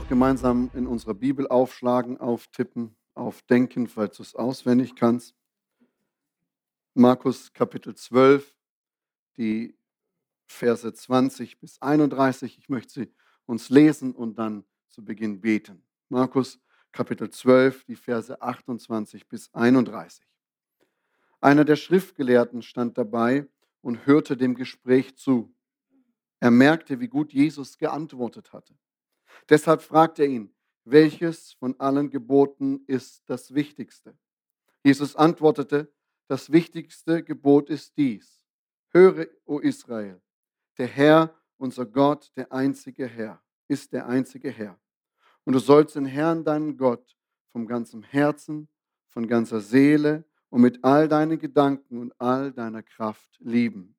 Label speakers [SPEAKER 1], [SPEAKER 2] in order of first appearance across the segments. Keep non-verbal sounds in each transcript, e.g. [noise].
[SPEAKER 1] doch gemeinsam in unserer Bibel aufschlagen, auftippen, aufdenken, falls du es auswendig kannst. Markus Kapitel 12, die Verse 20 bis 31. Ich möchte sie uns lesen und dann zu Beginn beten. Markus Kapitel 12, die Verse 28 bis 31. Einer der Schriftgelehrten stand dabei und hörte dem Gespräch zu. Er merkte, wie gut Jesus geantwortet hatte. Deshalb fragte er ihn, welches von allen Geboten ist das Wichtigste? Jesus antwortete, das wichtigste Gebot ist dies. Höre, o Israel, der Herr, unser Gott, der einzige Herr, ist der einzige Herr. Und du sollst den Herrn, deinen Gott, vom ganzen Herzen, von ganzer Seele und mit all deinen Gedanken und all deiner Kraft lieben.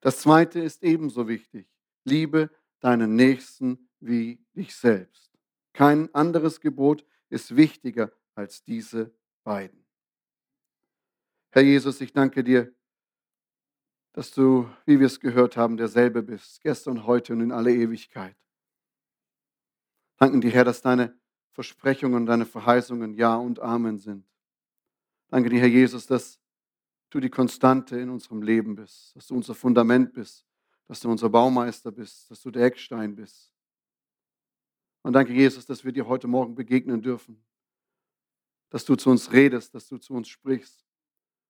[SPEAKER 1] Das zweite ist ebenso wichtig. Liebe deinen Nächsten wie dich selbst. Kein anderes Gebot ist wichtiger als diese beiden. Herr Jesus, ich danke dir, dass du, wie wir es gehört haben, derselbe bist, gestern, heute und in alle Ewigkeit. Danken dir, Herr, dass deine Versprechungen, deine Verheißungen Ja und Amen sind. Danke dir, Herr Jesus, dass du die Konstante in unserem Leben bist, dass du unser Fundament bist, dass du unser Baumeister bist, dass du der Eckstein bist. Und danke, Jesus, dass wir dir heute Morgen begegnen dürfen, dass du zu uns redest, dass du zu uns sprichst,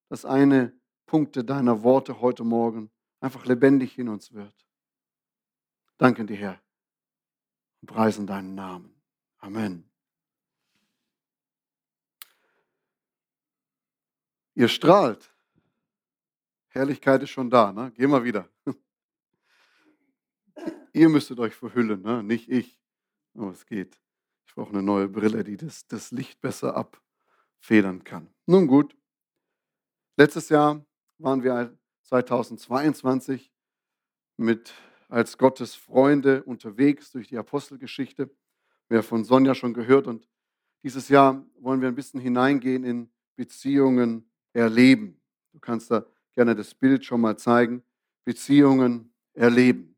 [SPEAKER 1] dass eine Punkte deiner Worte heute Morgen einfach lebendig in uns wird. Danke dir, Herr, und preisen deinen Namen. Amen. Ihr strahlt. Herrlichkeit ist schon da, ne? Geh mal wieder. [laughs] Ihr müsstet euch verhüllen, ne? nicht ich. Aber es geht. Ich brauche eine neue Brille, die das, das Licht besser abfedern kann. Nun gut. Letztes Jahr waren wir 2022 mit als Gottes Freunde unterwegs durch die Apostelgeschichte. Wir haben von Sonja schon gehört und dieses Jahr wollen wir ein bisschen hineingehen in Beziehungen erleben. Du kannst da gerne das Bild schon mal zeigen. Beziehungen erleben.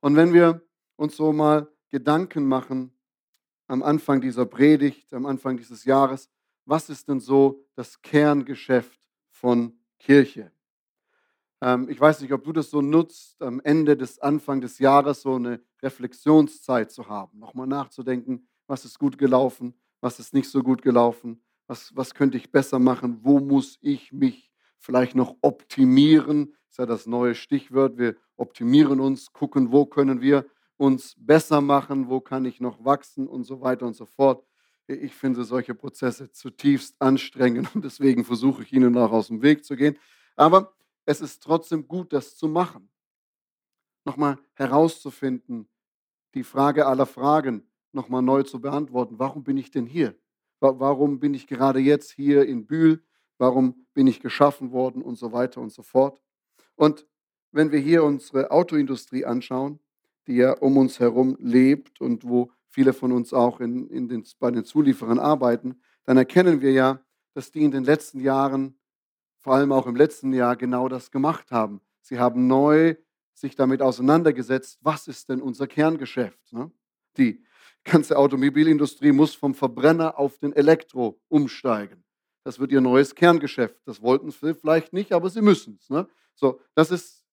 [SPEAKER 1] Und wenn wir uns so mal Gedanken machen am Anfang dieser Predigt, am Anfang dieses Jahres, was ist denn so das Kerngeschäft von Kirche? Ähm, ich weiß nicht, ob du das so nutzt, am Ende des Anfang des Jahres so eine Reflexionszeit zu haben, nochmal nachzudenken, was ist gut gelaufen, was ist nicht so gut gelaufen, was, was könnte ich besser machen, wo muss ich mich vielleicht noch optimieren, ist ja das neue Stichwort, wir optimieren uns, gucken, wo können wir uns besser machen, wo kann ich noch wachsen und so weiter und so fort. Ich finde solche Prozesse zutiefst anstrengend und deswegen versuche ich ihnen auch aus dem Weg zu gehen. Aber es ist trotzdem gut, das zu machen. Nochmal herauszufinden, die Frage aller Fragen nochmal neu zu beantworten. Warum bin ich denn hier? Warum bin ich gerade jetzt hier in Bühl? Warum bin ich geschaffen worden und so weiter und so fort? Und wenn wir hier unsere Autoindustrie anschauen, die ja um uns herum lebt und wo viele von uns auch in, in den, bei den Zulieferern arbeiten, dann erkennen wir ja, dass die in den letzten Jahren vor allem auch im letzten Jahr genau das gemacht haben. Sie haben neu sich damit auseinandergesetzt, was ist denn unser Kerngeschäft. Ne? Die ganze Automobilindustrie muss vom Verbrenner auf den Elektro umsteigen. Das wird ihr neues Kerngeschäft. Das wollten sie vielleicht nicht, aber sie müssen es. Ne? So, das ist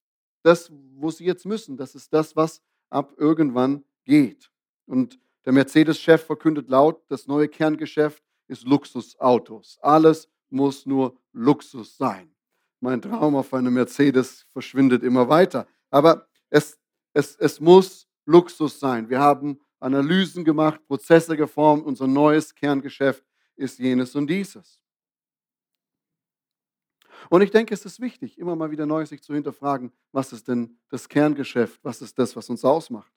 [SPEAKER 1] das, wo sie jetzt müssen. Das ist das, was ab irgendwann geht. Und der Mercedes-Chef verkündet laut, das neue Kerngeschäft ist Luxusautos. Alles muss nur Luxus sein. Mein Traum auf einem Mercedes verschwindet immer weiter. Aber es, es, es muss Luxus sein. Wir haben Analysen gemacht, Prozesse geformt. Unser neues Kerngeschäft ist jenes und dieses. Und ich denke, es ist wichtig, immer mal wieder neu sich zu hinterfragen, was ist denn das Kerngeschäft? Was ist das, was uns ausmacht?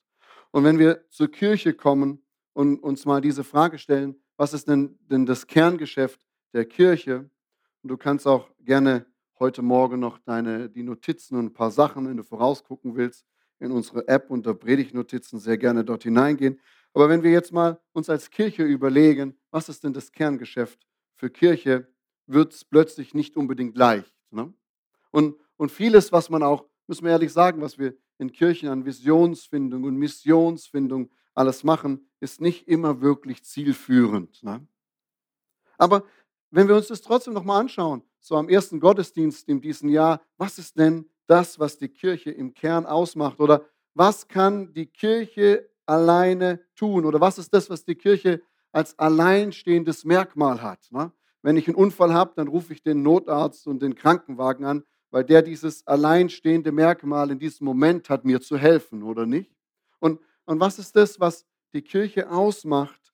[SPEAKER 1] Und wenn wir zur Kirche kommen und uns mal diese Frage stellen, was ist denn, denn das Kerngeschäft der Kirche. Und du kannst auch gerne heute Morgen noch deine, die Notizen und ein paar Sachen, wenn du vorausgucken willst, in unsere App unter Predigtnotizen sehr gerne dort hineingehen. Aber wenn wir jetzt mal uns als Kirche überlegen, was ist denn das Kerngeschäft für Kirche, wird es plötzlich nicht unbedingt leicht. Ne? Und, und vieles, was man auch, müssen wir ehrlich sagen, was wir in Kirchen an Visionsfindung und Missionsfindung alles machen, ist nicht immer wirklich zielführend. Ne? Aber wenn wir uns das trotzdem nochmal anschauen, so am ersten Gottesdienst in diesem Jahr, was ist denn das, was die Kirche im Kern ausmacht? Oder was kann die Kirche alleine tun? Oder was ist das, was die Kirche als alleinstehendes Merkmal hat? Ne? Wenn ich einen Unfall habe, dann rufe ich den Notarzt und den Krankenwagen an, weil der dieses alleinstehende Merkmal in diesem Moment hat, mir zu helfen, oder nicht? Und, und was ist das, was die Kirche ausmacht?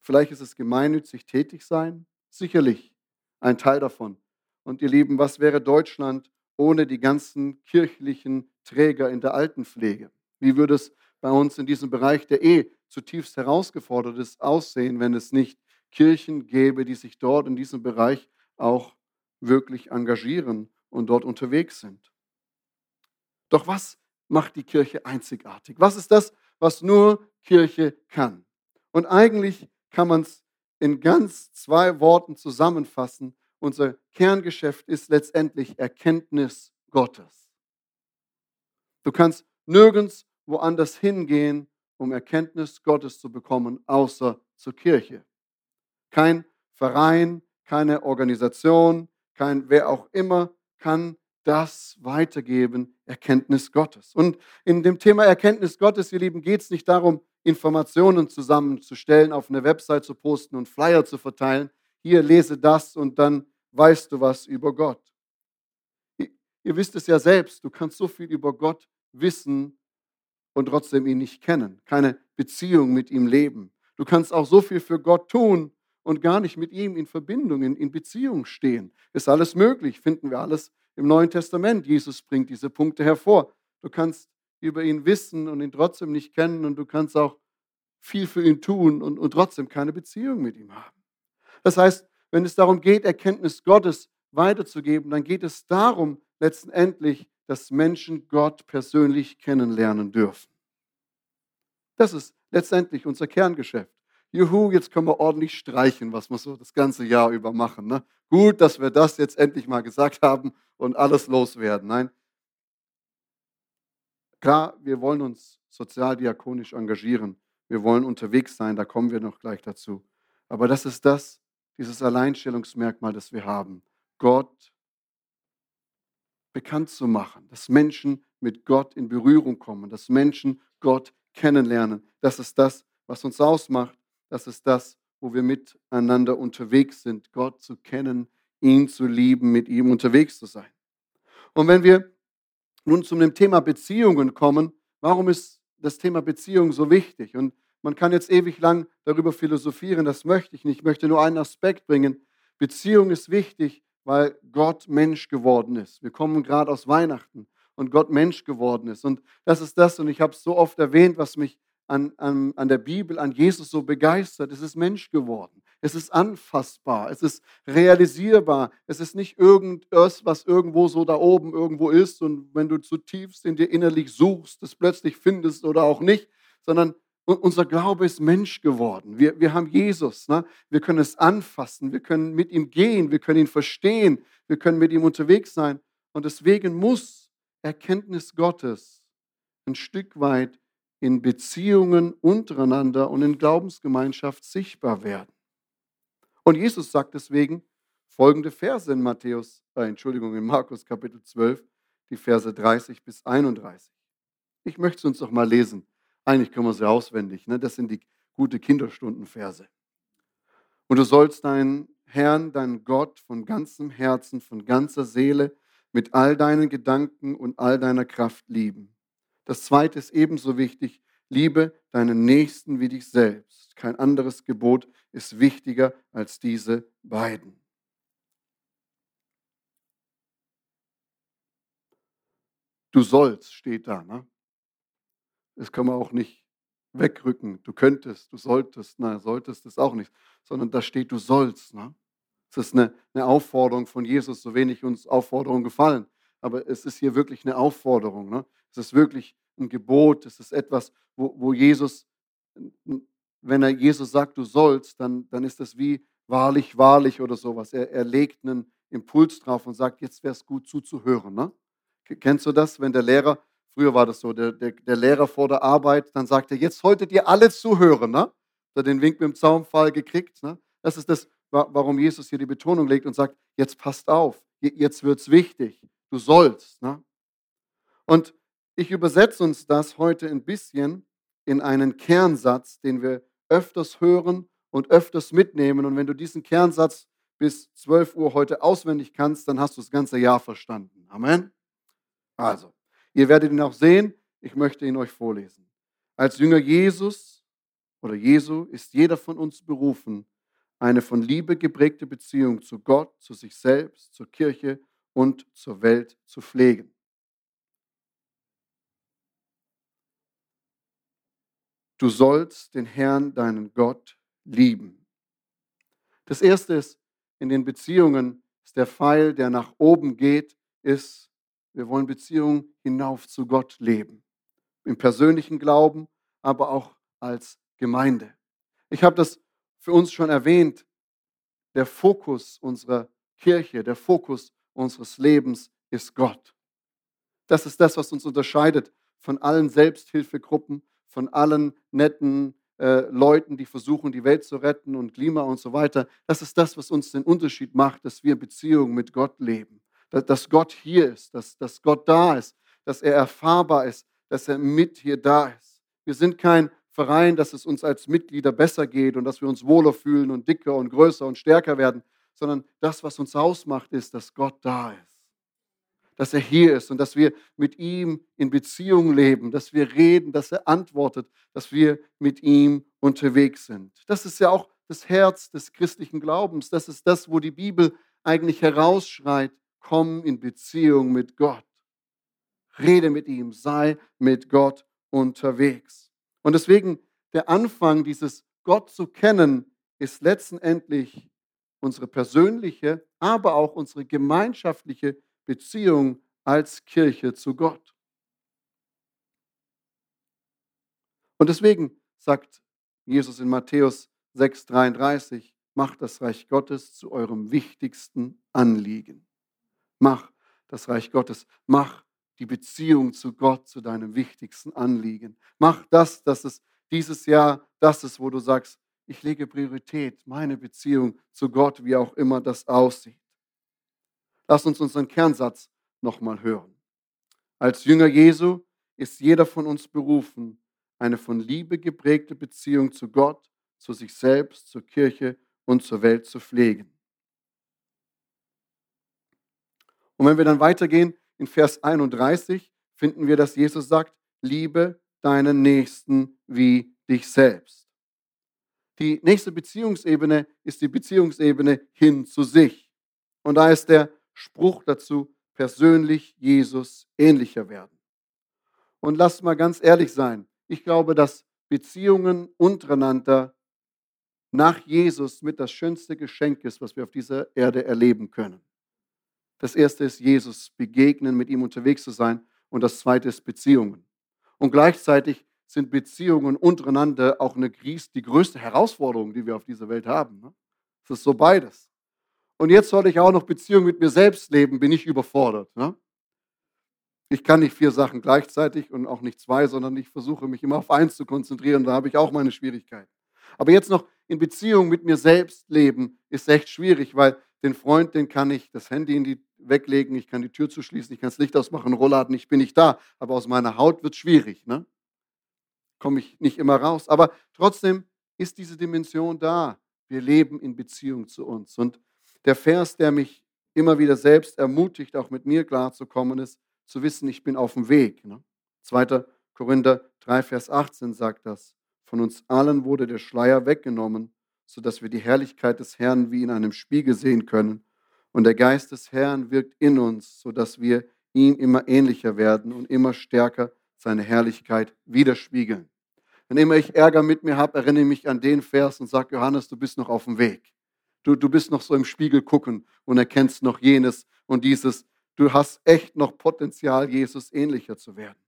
[SPEAKER 1] Vielleicht ist es gemeinnützig tätig sein, sicherlich ein Teil davon. Und ihr Lieben, was wäre Deutschland ohne die ganzen kirchlichen Träger in der Altenpflege? Wie würde es bei uns in diesem Bereich, der eh zutiefst herausgefordert ist, aussehen, wenn es nicht Kirchen gäbe, die sich dort in diesem Bereich auch wirklich engagieren und dort unterwegs sind. Doch was macht die Kirche einzigartig? Was ist das, was nur Kirche kann? Und eigentlich kann man es in ganz zwei Worten zusammenfassen. Unser Kerngeschäft ist letztendlich Erkenntnis Gottes. Du kannst nirgends woanders hingehen, um Erkenntnis Gottes zu bekommen, außer zur Kirche. Kein Verein, keine Organisation, kein wer auch immer kann das weitergeben, Erkenntnis Gottes. Und in dem Thema Erkenntnis Gottes, ihr Lieben, geht es nicht darum, Informationen zusammenzustellen, auf eine Website zu posten und Flyer zu verteilen. Hier lese das und dann weißt du was über Gott. Ihr wisst es ja selbst, du kannst so viel über Gott wissen und trotzdem ihn nicht kennen, keine Beziehung mit ihm leben. Du kannst auch so viel für Gott tun und gar nicht mit ihm in Verbindung, in, in Beziehung stehen. Ist alles möglich, finden wir alles im Neuen Testament. Jesus bringt diese Punkte hervor. Du kannst über ihn wissen und ihn trotzdem nicht kennen und du kannst auch viel für ihn tun und, und trotzdem keine Beziehung mit ihm haben. Das heißt, wenn es darum geht, Erkenntnis Gottes weiterzugeben, dann geht es darum letztendlich, dass Menschen Gott persönlich kennenlernen dürfen. Das ist letztendlich unser Kerngeschäft. Juhu, jetzt können wir ordentlich streichen, was wir so das ganze Jahr über machen. Ne? Gut, dass wir das jetzt endlich mal gesagt haben und alles loswerden. Nein. Klar, wir wollen uns sozialdiakonisch engagieren. Wir wollen unterwegs sein, da kommen wir noch gleich dazu. Aber das ist das, dieses Alleinstellungsmerkmal, das wir haben. Gott bekannt zu machen, dass Menschen mit Gott in Berührung kommen, dass Menschen Gott kennenlernen. Das ist das, was uns ausmacht. Das ist das, wo wir miteinander unterwegs sind, Gott zu kennen, ihn zu lieben, mit ihm unterwegs zu sein. Und wenn wir nun zu dem Thema Beziehungen kommen, warum ist das Thema Beziehung so wichtig? Und man kann jetzt ewig lang darüber philosophieren, das möchte ich nicht. Ich möchte nur einen Aspekt bringen. Beziehung ist wichtig, weil Gott Mensch geworden ist. Wir kommen gerade aus Weihnachten und Gott Mensch geworden ist. Und das ist das, und ich habe es so oft erwähnt, was mich an, an, an der Bibel, an Jesus so begeistert. Es ist Mensch geworden. Es ist anfassbar. Es ist realisierbar. Es ist nicht irgendwas, was irgendwo so da oben irgendwo ist und wenn du zutiefst in dir innerlich suchst, es plötzlich findest oder auch nicht, sondern unser Glaube ist Mensch geworden. Wir, wir haben Jesus. Ne? Wir können es anfassen. Wir können mit ihm gehen. Wir können ihn verstehen. Wir können mit ihm unterwegs sein. Und deswegen muss Erkenntnis Gottes ein Stück weit in Beziehungen untereinander und in Glaubensgemeinschaft sichtbar werden. Und Jesus sagt deswegen folgende Verse in Matthäus, äh, Entschuldigung, in Markus Kapitel 12, die Verse 30 bis 31. Ich möchte es uns noch mal lesen. Eigentlich können wir sie auswendig. Ne? Das sind die gute Kinderstundenverse. Und du sollst deinen Herrn, deinen Gott von ganzem Herzen, von ganzer Seele, mit all deinen Gedanken und all deiner Kraft lieben. Das zweite ist ebenso wichtig. Liebe deinen Nächsten wie dich selbst. Kein anderes Gebot ist wichtiger als diese beiden. Du sollst, steht da. Ne? Das kann man auch nicht wegrücken. Du könntest, du solltest. Nein, solltest ist auch nicht. Sondern da steht, du sollst. Ne? Das ist eine, eine Aufforderung von Jesus, so wenig uns Aufforderungen gefallen. Aber es ist hier wirklich eine Aufforderung. Ne? Es ist wirklich ein Gebot. Es ist etwas, wo, wo Jesus, wenn er Jesus sagt, du sollst, dann, dann ist das wie wahrlich, wahrlich oder sowas. Er, er legt einen Impuls drauf und sagt, jetzt wäre es gut zuzuhören. Ne? Kennst du das, wenn der Lehrer Früher war das so, der, der, der Lehrer vor der Arbeit, dann sagt er, jetzt solltet ihr alle zuhören. Ne? Hat den Wink mit dem Zaunpfahl gekriegt. Ne? Das ist das, warum Jesus hier die Betonung legt und sagt, jetzt passt auf, jetzt wird es wichtig, du sollst. Ne? Und ich übersetze uns das heute ein bisschen in einen Kernsatz, den wir öfters hören und öfters mitnehmen. Und wenn du diesen Kernsatz bis 12 Uhr heute auswendig kannst, dann hast du das ganze Jahr verstanden. Amen. Also, Ihr werdet ihn auch sehen. Ich möchte ihn euch vorlesen. Als Jünger Jesus oder Jesu ist jeder von uns berufen, eine von Liebe geprägte Beziehung zu Gott, zu sich selbst, zur Kirche und zur Welt zu pflegen. Du sollst den Herrn, deinen Gott, lieben. Das erste ist, in den Beziehungen ist der Pfeil, der nach oben geht, ist wir wollen Beziehungen hinauf zu Gott leben. Im persönlichen Glauben, aber auch als Gemeinde. Ich habe das für uns schon erwähnt. Der Fokus unserer Kirche, der Fokus unseres Lebens ist Gott. Das ist das, was uns unterscheidet von allen Selbsthilfegruppen, von allen netten äh, Leuten, die versuchen, die Welt zu retten und Klima und so weiter. Das ist das, was uns den Unterschied macht, dass wir Beziehungen mit Gott leben dass Gott hier ist, dass, dass Gott da ist, dass er erfahrbar ist, dass er mit hier da ist. Wir sind kein Verein, dass es uns als Mitglieder besser geht und dass wir uns wohler fühlen und dicker und größer und stärker werden, sondern das, was uns ausmacht, ist, dass Gott da ist. Dass er hier ist und dass wir mit ihm in Beziehung leben, dass wir reden, dass er antwortet, dass wir mit ihm unterwegs sind. Das ist ja auch das Herz des christlichen Glaubens. Das ist das, wo die Bibel eigentlich herausschreit komm in Beziehung mit Gott. Rede mit ihm, sei mit Gott unterwegs. Und deswegen der Anfang dieses Gott zu kennen ist letztendlich unsere persönliche, aber auch unsere gemeinschaftliche Beziehung als Kirche zu Gott. Und deswegen sagt Jesus in Matthäus 6:33, macht das Reich Gottes zu eurem wichtigsten Anliegen. Mach das Reich Gottes. Mach die Beziehung zu Gott zu deinem wichtigsten Anliegen. Mach das, dass es dieses Jahr das ist, wo du sagst, ich lege Priorität, meine Beziehung zu Gott, wie auch immer das aussieht. Lass uns unseren Kernsatz nochmal hören. Als Jünger Jesu ist jeder von uns berufen, eine von Liebe geprägte Beziehung zu Gott, zu sich selbst, zur Kirche und zur Welt zu pflegen. Und wenn wir dann weitergehen in Vers 31, finden wir, dass Jesus sagt, liebe deinen Nächsten wie dich selbst. Die nächste Beziehungsebene ist die Beziehungsebene hin zu sich. Und da ist der Spruch dazu, persönlich Jesus ähnlicher werden. Und lasst mal ganz ehrlich sein, ich glaube, dass Beziehungen untereinander nach Jesus mit das schönste Geschenk ist, was wir auf dieser Erde erleben können. Das erste ist Jesus begegnen, mit ihm unterwegs zu sein. Und das zweite ist Beziehungen. Und gleichzeitig sind Beziehungen untereinander auch eine, die größte Herausforderung, die wir auf dieser Welt haben. Ne? Es ist so beides. Und jetzt soll ich auch noch Beziehungen mit mir selbst leben, bin ich überfordert. Ne? Ich kann nicht vier Sachen gleichzeitig und auch nicht zwei, sondern ich versuche mich immer auf eins zu konzentrieren. Da habe ich auch meine Schwierigkeiten. Aber jetzt noch in Beziehung mit mir selbst leben, ist echt schwierig, weil den Freund, den kann ich das Handy in die weglegen, ich kann die Tür zuschließen, ich kann das Licht ausmachen, Rollladen, ich bin nicht da. Aber aus meiner Haut wird es schwierig. Ne? Komme ich nicht immer raus. Aber trotzdem ist diese Dimension da. Wir leben in Beziehung zu uns. Und der Vers, der mich immer wieder selbst ermutigt, auch mit mir klarzukommen, ist zu wissen, ich bin auf dem Weg. Ne? 2. Korinther 3, Vers 18 sagt das. Von uns allen wurde der Schleier weggenommen, sodass wir die Herrlichkeit des Herrn wie in einem Spiegel sehen können. Und der Geist des Herrn wirkt in uns, sodass wir ihm immer ähnlicher werden und immer stärker seine Herrlichkeit widerspiegeln. Wenn immer ich Ärger mit mir habe, erinnere ich mich an den Vers und sage, Johannes, du bist noch auf dem Weg. Du, du bist noch so im Spiegel gucken und erkennst noch jenes und dieses. Du hast echt noch Potenzial, Jesus ähnlicher zu werden.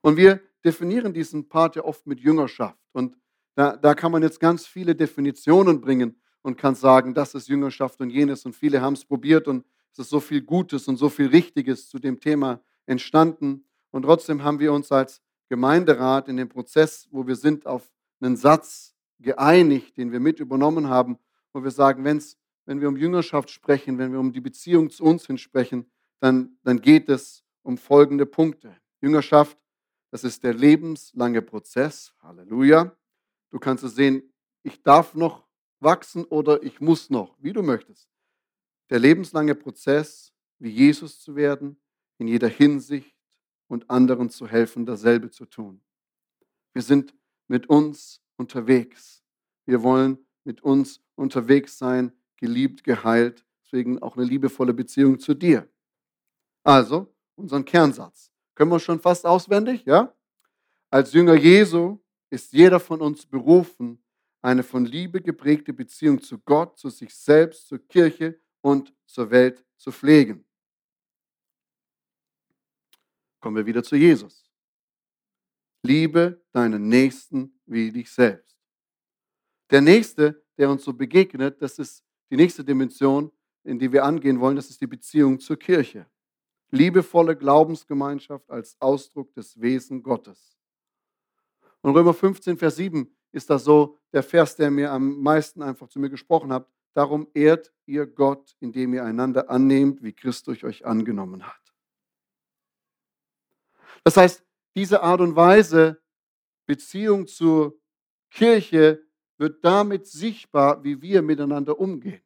[SPEAKER 1] Und wir definieren diesen Part ja oft mit Jüngerschaft. Und da, da kann man jetzt ganz viele Definitionen bringen und kannst sagen, das ist Jüngerschaft und jenes. Und viele haben es probiert und es ist so viel Gutes und so viel Richtiges zu dem Thema entstanden. Und trotzdem haben wir uns als Gemeinderat in dem Prozess, wo wir sind, auf einen Satz geeinigt, den wir mit übernommen haben, wo wir sagen, wenn's, wenn wir um Jüngerschaft sprechen, wenn wir um die Beziehung zu uns hin sprechen, dann, dann geht es um folgende Punkte. Jüngerschaft, das ist der lebenslange Prozess. Halleluja. Du kannst es sehen, ich darf noch wachsen oder ich muss noch, wie du möchtest. Der lebenslange Prozess, wie Jesus zu werden, in jeder Hinsicht und anderen zu helfen, dasselbe zu tun. Wir sind mit uns unterwegs. Wir wollen mit uns unterwegs sein, geliebt, geheilt, deswegen auch eine liebevolle Beziehung zu dir. Also, unseren Kernsatz. Können wir schon fast auswendig, ja? Als Jünger Jesu ist jeder von uns berufen, eine von Liebe geprägte Beziehung zu Gott, zu sich selbst, zur Kirche und zur Welt zu pflegen. Kommen wir wieder zu Jesus. Liebe deinen Nächsten wie dich selbst. Der Nächste, der uns so begegnet, das ist die nächste Dimension, in die wir angehen wollen, das ist die Beziehung zur Kirche. Liebevolle Glaubensgemeinschaft als Ausdruck des Wesen Gottes. Und Römer 15, Vers 7 ist das so der Vers, der mir am meisten einfach zu mir gesprochen hat. Darum ehrt ihr Gott, indem ihr einander annehmt, wie Christus euch angenommen hat. Das heißt, diese Art und Weise, Beziehung zur Kirche, wird damit sichtbar, wie wir miteinander umgehen.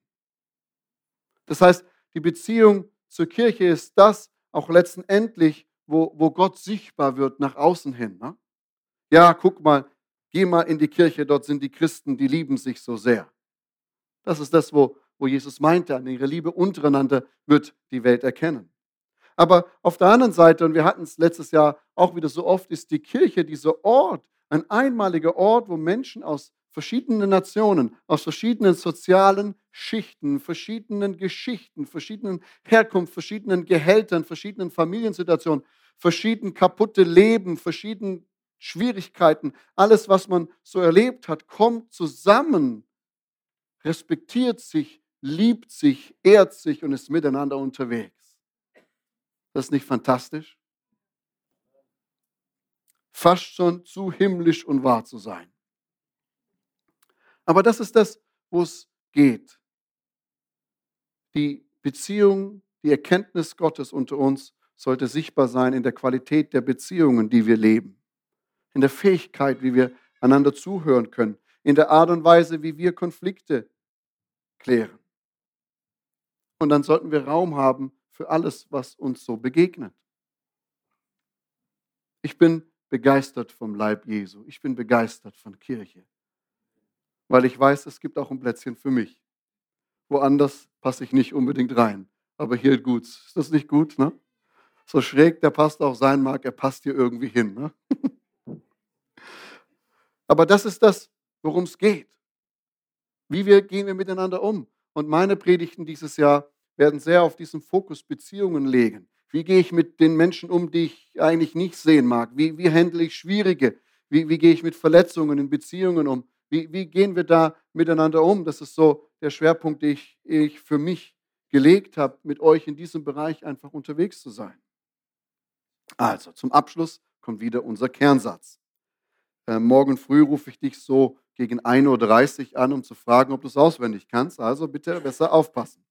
[SPEAKER 1] Das heißt, die Beziehung zur Kirche ist das auch letztendlich, wo, wo Gott sichtbar wird nach außen hin. Ne? Ja, guck mal, geh mal in die Kirche, dort sind die Christen, die lieben sich so sehr. Das ist das, wo, wo Jesus meinte, an ihrer Liebe untereinander wird die Welt erkennen. Aber auf der anderen Seite, und wir hatten es letztes Jahr auch wieder so oft, ist die Kirche dieser Ort, ein einmaliger Ort, wo Menschen aus verschiedenen Nationen, aus verschiedenen sozialen Schichten, verschiedenen Geschichten, verschiedenen Herkunft, verschiedenen Gehältern, verschiedenen Familiensituationen, verschieden kaputte Leben, verschiedenen Schwierigkeiten, alles, was man so erlebt hat, kommt zusammen, respektiert sich, liebt sich, ehrt sich und ist miteinander unterwegs. Das ist nicht fantastisch? Fast schon zu himmlisch und wahr zu sein. Aber das ist das, wo es geht. Die Beziehung, die Erkenntnis Gottes unter uns sollte sichtbar sein in der Qualität der Beziehungen, die wir leben, in der Fähigkeit, wie wir einander zuhören können, in der Art und Weise, wie wir Konflikte klären. Und dann sollten wir Raum haben für alles, was uns so begegnet. Ich bin begeistert vom Leib Jesu. Ich bin begeistert von Kirche weil ich weiß, es gibt auch ein Plätzchen für mich. Woanders passe ich nicht unbedingt rein, aber hier gut. Ist das nicht gut? Ne? So schräg der passt auch sein mag, er passt hier irgendwie hin. Ne? [laughs] aber das ist das, worum es geht. Wie wir, gehen wir miteinander um? Und meine Predigten dieses Jahr werden sehr auf diesen Fokus Beziehungen legen. Wie gehe ich mit den Menschen um, die ich eigentlich nicht sehen mag? Wie, wie handle ich Schwierige? Wie, wie gehe ich mit Verletzungen in Beziehungen um? Wie, wie gehen wir da miteinander um? Das ist so der Schwerpunkt, den ich, ich für mich gelegt habe, mit euch in diesem Bereich einfach unterwegs zu sein. Also, zum Abschluss kommt wieder unser Kernsatz. Äh, morgen früh rufe ich dich so gegen 1.30 Uhr an, um zu fragen, ob du es auswendig kannst. Also bitte besser aufpassen.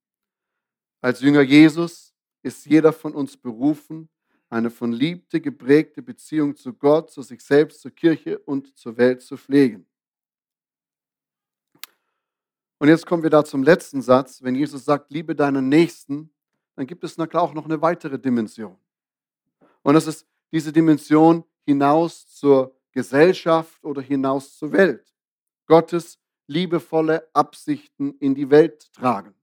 [SPEAKER 1] Als Jünger Jesus ist jeder von uns berufen, eine von Liebte geprägte Beziehung zu Gott, zu sich selbst, zur Kirche und zur Welt zu pflegen. Und jetzt kommen wir da zum letzten Satz. Wenn Jesus sagt, liebe deinen Nächsten, dann gibt es na klar auch noch eine weitere Dimension. Und das ist diese Dimension hinaus zur Gesellschaft oder hinaus zur Welt. Gottes liebevolle Absichten in die Welt tragen.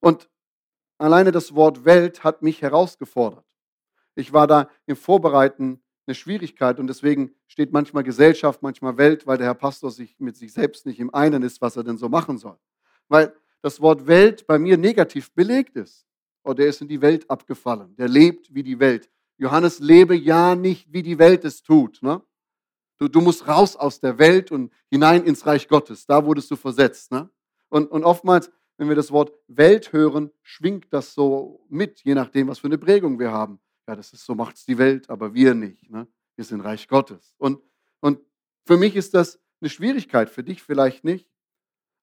[SPEAKER 1] Und alleine das Wort Welt hat mich herausgefordert. Ich war da im Vorbereiten eine Schwierigkeit und deswegen steht manchmal Gesellschaft, manchmal Welt, weil der Herr Pastor sich mit sich selbst nicht im einen ist, was er denn so machen soll. Weil das Wort Welt bei mir negativ belegt ist. Oh, der ist in die Welt abgefallen. Der lebt wie die Welt. Johannes, lebe ja nicht, wie die Welt es tut. Ne? Du, du musst raus aus der Welt und hinein ins Reich Gottes. Da wurdest du versetzt. Ne? Und, und oftmals wenn wir das Wort Welt hören, schwingt das so mit, je nachdem, was für eine Prägung wir haben. Ja, das ist so, macht es die Welt, aber wir nicht. Ne? Wir sind Reich Gottes. Und, und für mich ist das eine Schwierigkeit, für dich vielleicht nicht.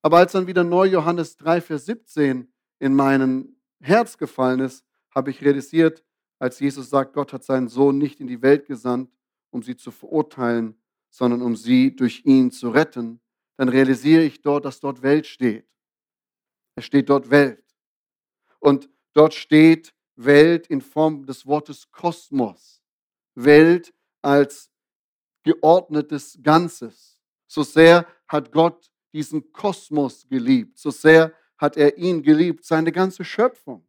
[SPEAKER 1] Aber als dann wieder neu Johannes 3, Vers 17 in mein Herz gefallen ist, habe ich realisiert, als Jesus sagt, Gott hat seinen Sohn nicht in die Welt gesandt, um sie zu verurteilen, sondern um sie durch ihn zu retten, dann realisiere ich dort, dass dort Welt steht. Es steht dort Welt. Und dort steht Welt in Form des Wortes Kosmos. Welt als geordnetes Ganzes. So sehr hat Gott diesen Kosmos geliebt. So sehr hat er ihn geliebt, seine ganze Schöpfung.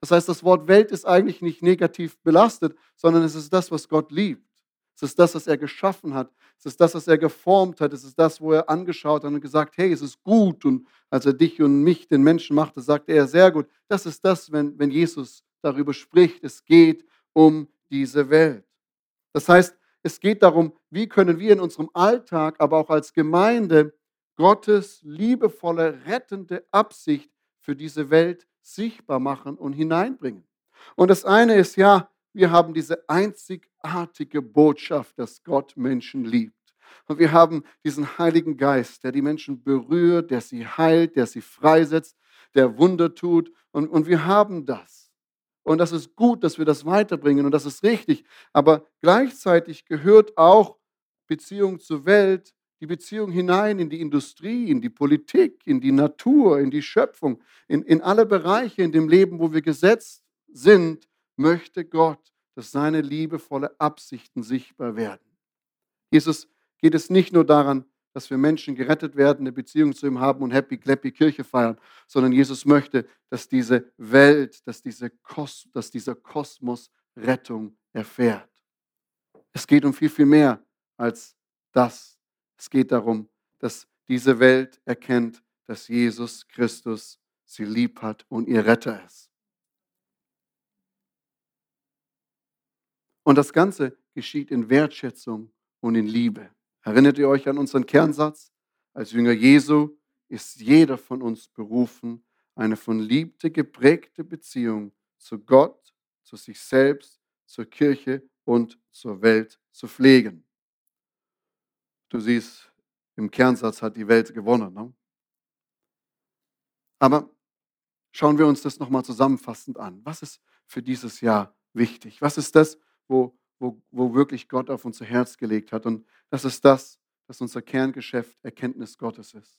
[SPEAKER 1] Das heißt, das Wort Welt ist eigentlich nicht negativ belastet, sondern es ist das, was Gott liebt. Es ist das, was er geschaffen hat. Es ist das, was er geformt hat. Es ist das, wo er angeschaut hat und gesagt, hey, es ist gut. Und als er dich und mich, den Menschen machte, sagte er, sehr gut. Das ist das, wenn, wenn Jesus darüber spricht. Es geht um diese Welt. Das heißt, es geht darum, wie können wir in unserem Alltag, aber auch als Gemeinde Gottes liebevolle, rettende Absicht für diese Welt sichtbar machen und hineinbringen. Und das eine ist ja, wir haben diese einzigartige Botschaft, dass Gott Menschen liebt. Und wir haben diesen Heiligen Geist, der die Menschen berührt, der sie heilt, der sie freisetzt, der Wunder tut. Und, und wir haben das. Und das ist gut, dass wir das weiterbringen und das ist richtig. Aber gleichzeitig gehört auch Beziehung zur Welt, die Beziehung hinein in die Industrie, in die Politik, in die Natur, in die Schöpfung, in, in alle Bereiche in dem Leben, wo wir gesetzt sind, möchte Gott, dass seine liebevolle Absichten sichtbar werden. Jesus geht es nicht nur daran, dass wir Menschen gerettet werden, eine Beziehung zu ihm haben und happy, clappy Kirche feiern, sondern Jesus möchte, dass diese Welt, dass, diese Kos dass dieser Kosmos Rettung erfährt. Es geht um viel, viel mehr als das. Es geht darum, dass diese Welt erkennt, dass Jesus Christus sie lieb hat und ihr Retter ist. Und das Ganze geschieht in Wertschätzung und in Liebe. Erinnert ihr euch an unseren Kernsatz? Als Jünger Jesu ist jeder von uns berufen, eine von Liebe geprägte Beziehung zu Gott, zu sich selbst, zur Kirche und zur Welt zu pflegen. Du siehst, im Kernsatz hat die Welt gewonnen. Ne? Aber schauen wir uns das nochmal zusammenfassend an. Was ist für dieses Jahr wichtig? Was ist das, wo, wo, wo wirklich Gott auf unser Herz gelegt hat. Und das ist das, dass unser Kerngeschäft Erkenntnis Gottes ist.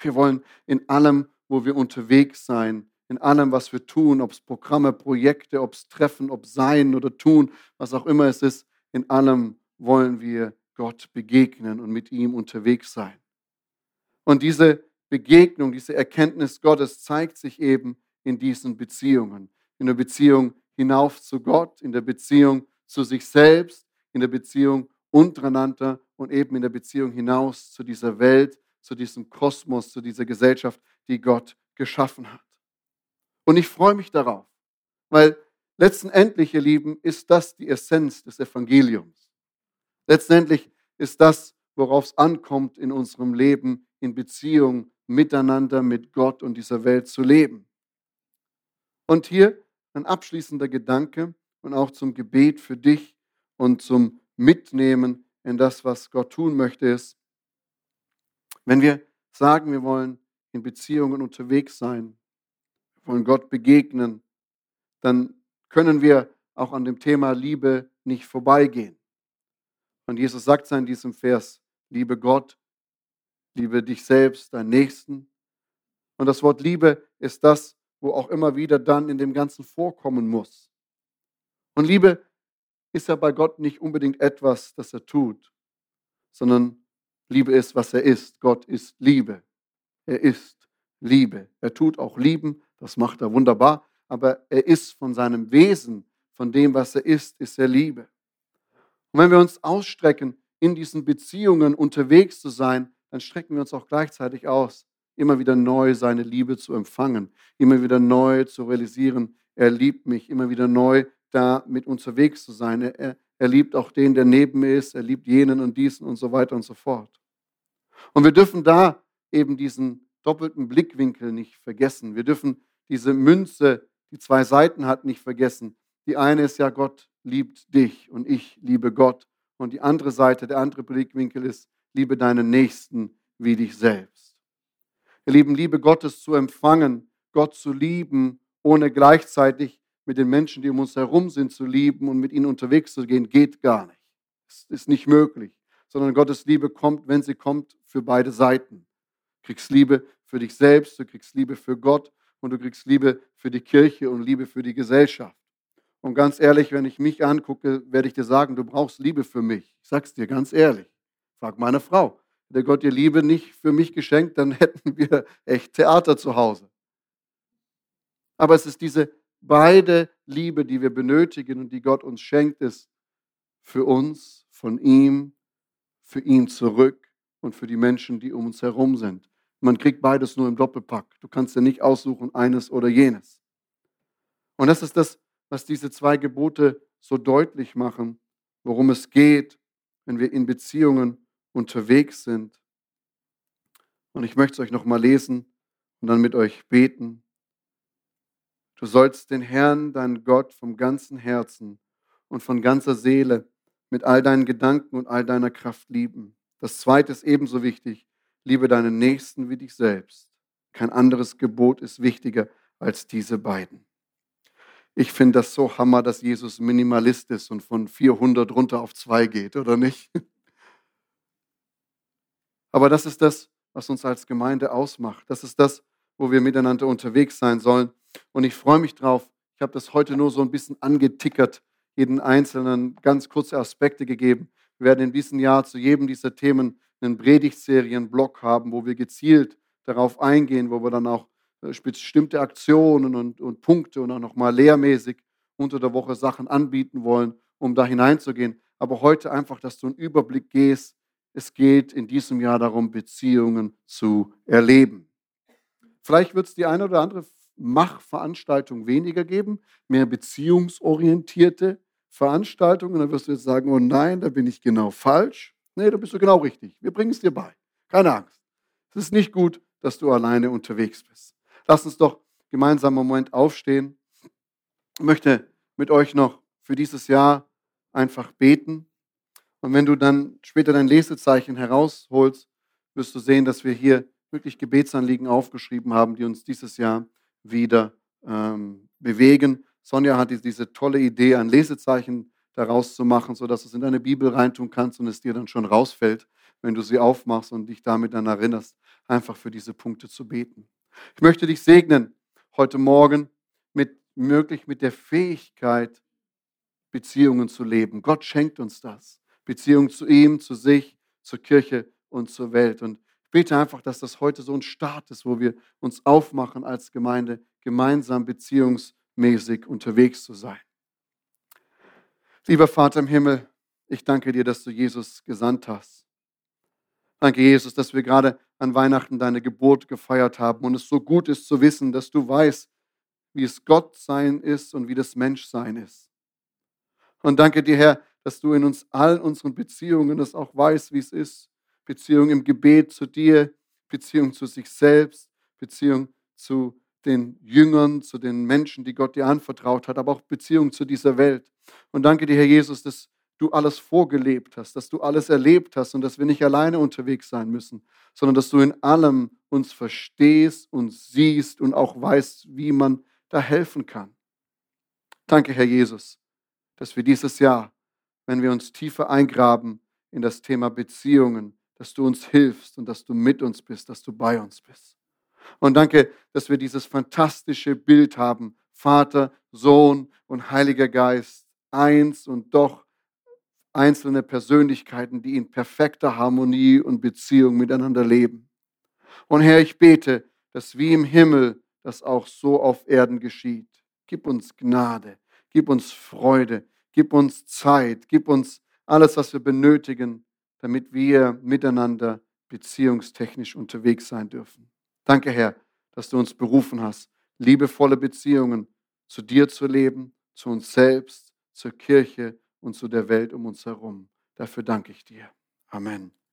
[SPEAKER 1] Wir wollen in allem, wo wir unterwegs sein, in allem, was wir tun, ob es Programme, Projekte, ob es Treffen, ob Sein oder Tun, was auch immer es ist, in allem wollen wir Gott begegnen und mit ihm unterwegs sein. Und diese Begegnung, diese Erkenntnis Gottes zeigt sich eben in diesen Beziehungen. In der Beziehung hinauf zu Gott, in der Beziehung zu sich selbst, in der Beziehung untereinander und eben in der Beziehung hinaus zu dieser Welt, zu diesem Kosmos, zu dieser Gesellschaft, die Gott geschaffen hat. Und ich freue mich darauf, weil letztendlich, ihr Lieben, ist das die Essenz des Evangeliums. Letztendlich ist das, worauf es ankommt, in unserem Leben in Beziehung miteinander mit Gott und dieser Welt zu leben. Und hier ein abschließender Gedanke und auch zum Gebet für dich und zum Mitnehmen in das, was Gott tun möchte, ist, wenn wir sagen, wir wollen in Beziehungen unterwegs sein, wollen Gott begegnen, dann können wir auch an dem Thema Liebe nicht vorbeigehen. Und Jesus sagt in diesem Vers, liebe Gott, liebe dich selbst, deinen Nächsten. Und das Wort Liebe ist das, wo auch immer wieder dann in dem Ganzen vorkommen muss. Und Liebe ist ja bei Gott nicht unbedingt etwas, das er tut, sondern Liebe ist, was er ist. Gott ist Liebe. Er ist Liebe. Er tut auch Lieben, das macht er wunderbar, aber er ist von seinem Wesen, von dem, was er ist, ist er Liebe. Und wenn wir uns ausstrecken, in diesen Beziehungen unterwegs zu sein, dann strecken wir uns auch gleichzeitig aus, immer wieder neu seine Liebe zu empfangen, immer wieder neu zu realisieren, er liebt mich, immer wieder neu da mit unterwegs zu sein. Er, er liebt auch den, der neben mir ist, er liebt jenen und diesen und so weiter und so fort. Und wir dürfen da eben diesen doppelten Blickwinkel nicht vergessen. Wir dürfen diese Münze, die zwei Seiten hat, nicht vergessen. Die eine ist ja, Gott liebt dich und ich liebe Gott. Und die andere Seite, der andere Blickwinkel ist, liebe deinen Nächsten wie dich selbst. Ihr Lieben, Liebe Gottes zu empfangen, Gott zu lieben, ohne gleichzeitig mit den Menschen, die um uns herum sind, zu lieben und mit ihnen unterwegs zu gehen, geht gar nicht. Es ist nicht möglich, sondern Gottes Liebe kommt, wenn sie kommt, für beide Seiten. Du kriegst Liebe für dich selbst, du kriegst Liebe für Gott und du kriegst Liebe für die Kirche und Liebe für die Gesellschaft. Und ganz ehrlich, wenn ich mich angucke, werde ich dir sagen, du brauchst Liebe für mich. Ich sag's dir ganz ehrlich. Frag meine Frau. Hätte Gott dir Liebe nicht für mich geschenkt, dann [laughs] hätten wir echt Theater zu Hause. Aber es ist diese beide Liebe, die wir benötigen und die Gott uns schenkt, ist für uns, von ihm, für ihn zurück und für die Menschen, die um uns herum sind. Man kriegt beides nur im Doppelpack. Du kannst ja nicht aussuchen, eines oder jenes. Und das ist das, was diese zwei Gebote so deutlich machen, worum es geht, wenn wir in Beziehungen unterwegs sind. Und ich möchte es euch nochmal lesen und dann mit euch beten. Du sollst den Herrn, deinen Gott, vom ganzen Herzen und von ganzer Seele mit all deinen Gedanken und all deiner Kraft lieben. Das zweite ist ebenso wichtig. Liebe deinen Nächsten wie dich selbst. Kein anderes Gebot ist wichtiger als diese beiden. Ich finde das so hammer, dass Jesus Minimalist ist und von 400 runter auf zwei geht, oder nicht? [laughs] Aber das ist das, was uns als Gemeinde ausmacht. Das ist das, wo wir miteinander unterwegs sein sollen. Und ich freue mich drauf. Ich habe das heute nur so ein bisschen angetickert, jeden einzelnen ganz kurze Aspekte gegeben. Wir werden in diesem Jahr zu jedem dieser Themen einen Predigtserien-Blog haben, wo wir gezielt darauf eingehen, wo wir dann auch äh, bestimmte Aktionen und, und Punkte und auch nochmal lehrmäßig unter der Woche Sachen anbieten wollen, um da hineinzugehen. Aber heute einfach, dass du einen Überblick gehst. Es geht in diesem Jahr darum, Beziehungen zu erleben. Vielleicht wird es die eine oder andere Machveranstaltung weniger geben, mehr beziehungsorientierte Veranstaltungen. Dann wirst du jetzt sagen, oh nein, da bin ich genau falsch. Nee, da bist du genau richtig. Wir bringen es dir bei. Keine Angst. Es ist nicht gut, dass du alleine unterwegs bist. Lass uns doch gemeinsam einen Moment aufstehen. Ich möchte mit euch noch für dieses Jahr einfach beten. Und wenn du dann später dein Lesezeichen herausholst, wirst du sehen, dass wir hier wirklich Gebetsanliegen aufgeschrieben haben, die uns dieses Jahr wieder ähm, bewegen. Sonja hat diese tolle Idee, ein Lesezeichen daraus zu machen, sodass du es in deine Bibel reintun kannst und es dir dann schon rausfällt, wenn du sie aufmachst und dich damit dann erinnerst, einfach für diese Punkte zu beten. Ich möchte dich segnen heute Morgen mit möglich mit der Fähigkeit, Beziehungen zu leben. Gott schenkt uns das. Beziehung zu ihm, zu sich, zur Kirche und zur Welt. Und ich bete einfach, dass das heute so ein Start ist, wo wir uns aufmachen als Gemeinde, gemeinsam beziehungsmäßig unterwegs zu sein. Lieber Vater im Himmel, ich danke dir, dass du Jesus gesandt hast. Danke, Jesus, dass wir gerade an Weihnachten deine Geburt gefeiert haben und es so gut ist zu wissen, dass du weißt, wie es Gott sein ist und wie das Menschsein ist. Und danke dir, Herr, dass du in uns allen unseren Beziehungen das auch weißt, wie es ist, Beziehung im Gebet zu dir, Beziehung zu sich selbst, Beziehung zu den Jüngern, zu den Menschen, die Gott dir anvertraut hat, aber auch Beziehung zu dieser Welt. Und danke dir, Herr Jesus, dass du alles vorgelebt hast, dass du alles erlebt hast und dass wir nicht alleine unterwegs sein müssen, sondern dass du in allem uns verstehst und siehst und auch weißt, wie man da helfen kann. Danke, Herr Jesus, dass wir dieses Jahr, wenn wir uns tiefer eingraben in das Thema Beziehungen, dass du uns hilfst und dass du mit uns bist, dass du bei uns bist. Und danke, dass wir dieses fantastische Bild haben, Vater, Sohn und Heiliger Geist, eins und doch einzelne Persönlichkeiten, die in perfekter Harmonie und Beziehung miteinander leben. Und Herr, ich bete, dass wie im Himmel das auch so auf Erden geschieht. Gib uns Gnade, gib uns Freude, gib uns Zeit, gib uns alles, was wir benötigen, damit wir miteinander beziehungstechnisch unterwegs sein dürfen. Danke, Herr, dass du uns berufen hast, liebevolle Beziehungen zu dir zu leben, zu uns selbst, zur Kirche und zu der Welt um uns herum. Dafür danke ich dir. Amen.